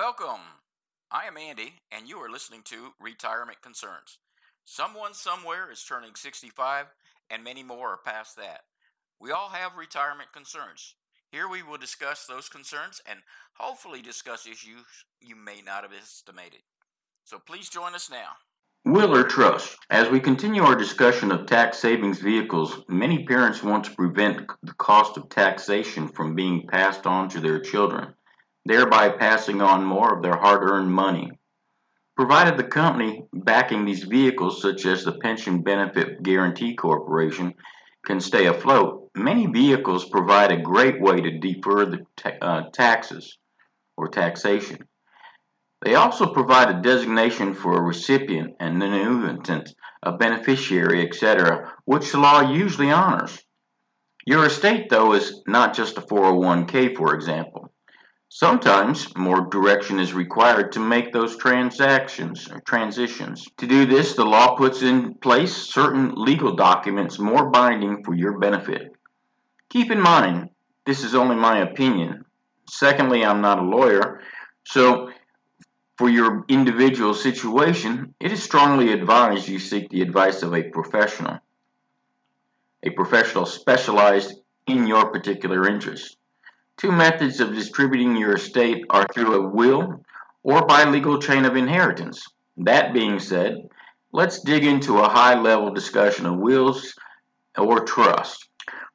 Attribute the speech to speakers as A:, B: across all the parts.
A: Welcome. I am Andy, and you are listening to Retirement Concerns. Someone somewhere is turning 65, and many more are past that. We all have retirement concerns. Here we will discuss those concerns and hopefully discuss issues you may not have estimated. So please join us now.
B: Will or trust? As we continue our discussion of tax savings vehicles, many parents want to prevent the cost of taxation from being passed on to their children, thereby passing on more of their hard earned money. Provided the company backing these vehicles, such as the Pension Benefit Guaranty Corporation, can stay afloat, many vehicles provide a great way to defer the ta- uh, taxes or taxation. They also provide a designation for a recipient, and an annuitant, a beneficiary, etc., which the law usually honors. Your estate, though, is not just a 401k, for example. Sometimes more direction is required to make those transactions or transitions. To do this, the law puts in place certain legal documents more binding for your benefit. Keep in mind, this is only my opinion. Secondly, I'm not a lawyer, so for your individual situation, it is strongly advised you seek the advice of a professional, a professional specialized in your particular interest. Two methods of distributing your estate are through a will or by legal chain of inheritance. That being said, let's dig into a high level discussion of wills or trust.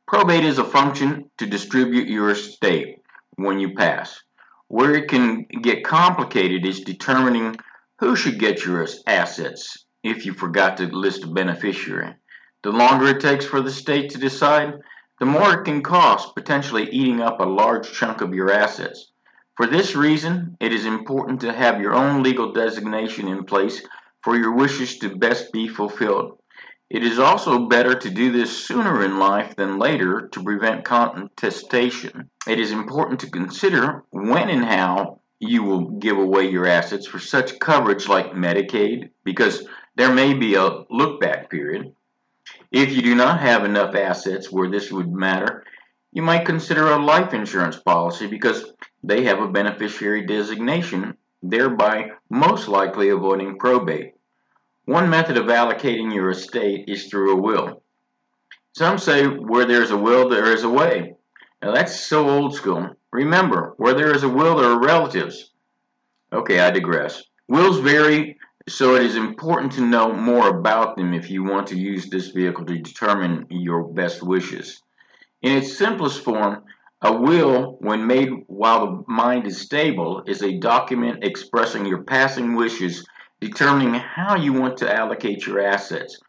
B: Probate is a function to distribute your estate when you pass. Where it can get complicated is determining who should get your assets if you forgot to list a beneficiary. The longer it takes for the state to decide, the more it can cost, potentially eating up a large chunk of your assets. For this reason, it is important to have your own legal designation in place for your wishes to best be fulfilled. It is also better to do this sooner in life than later to prevent contestation. It is important to consider when and how you will give away your assets for such coverage like Medicaid, because there may be a look back period. If you do not have enough assets where this would matter, you might consider a life insurance policy because they have a beneficiary designation, thereby most likely avoiding probate. One method of allocating your estate is through a will. Some say where there's a will, there is a way. Now that's so old school. Remember, where there is a will, there are relatives. Okay, I digress. Wills vary, so it is important to know more about them if you want to use this vehicle to determine your best wishes. In its simplest form, a will, when made while the mind is stable, is a document expressing your passing wishes determining how you want to allocate your assets.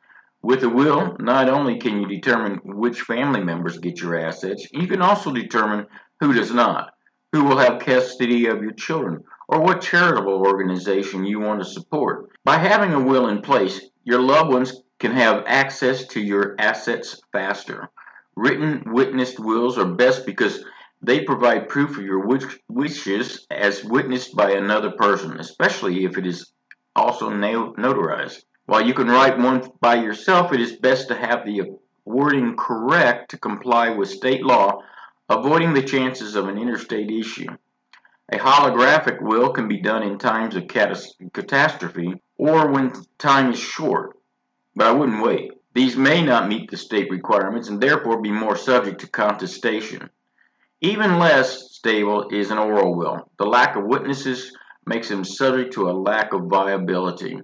B: With a will, not only can you determine which family members get your assets, you can also determine who does not, who will have custody of your children, or what charitable organization you want to support. By having a will in place, your loved ones can have access to your assets faster. Written witnessed wills are best because they provide proof of your wishes as witnessed by another person, especially if it is also notarized. While you can write one by yourself, it is best to have the wording correct to comply with state law, avoiding the chances of an interstate issue. A holographic will can be done in times of catastrophe or when time is short, but I wouldn't wait. These may not meet the state requirements and therefore be more subject to contestation. Even less stable is an oral will. The lack of witnesses makes them subject to a lack of viability.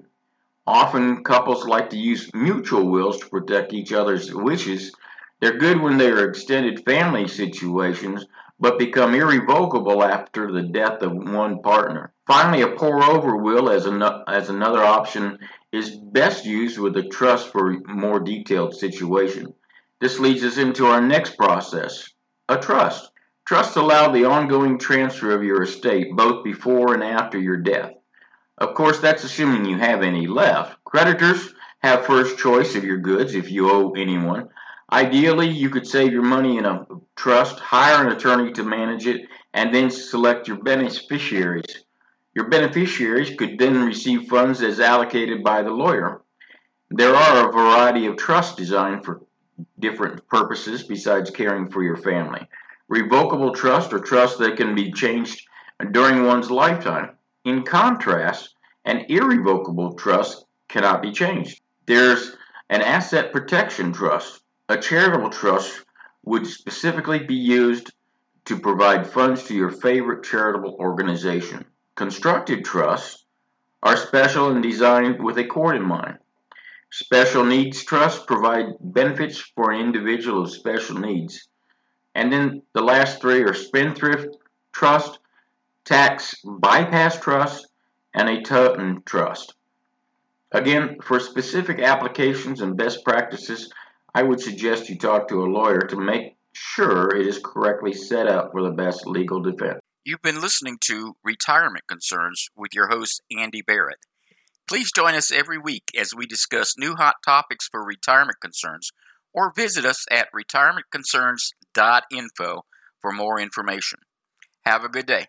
B: Often, couples like to use mutual wills to protect each other's wishes. They're good when they are extended family situations, but become irrevocable after the death of one partner. Finally, a pour over will as, an, as another option is best used with a trust for more detailed situation. This leads us into our next process a trust. Trusts allow the ongoing transfer of your estate both before and after your death. Of course, that's assuming you have any left. Creditors have first choice of your goods if you owe anyone. Ideally, you could save your money in a trust, hire an attorney to manage it, and then select your beneficiaries. Your beneficiaries could then receive funds as allocated by the lawyer. There are a variety of trusts designed for different purposes besides caring for your family revocable trust or trust that can be changed during one's lifetime. In contrast, an irrevocable trust cannot be changed. There's an asset protection trust. A charitable trust would specifically be used to provide funds to your favorite charitable organization. Constructed trusts are special and designed with a court in mind. Special needs trusts provide benefits for an individual of special needs. And then the last three are spendthrift trust, tax bypass trust, and a Totten trust. Again, for specific applications and best practices, I would suggest you talk to a lawyer to make sure it is correctly set up for the best legal defense.
A: You've been listening to Retirement Concerns with your host, Andy Barrett. Please join us every week as we discuss new hot topics for retirement concerns or visit us at retirementconcerns.info for more information. Have a good day.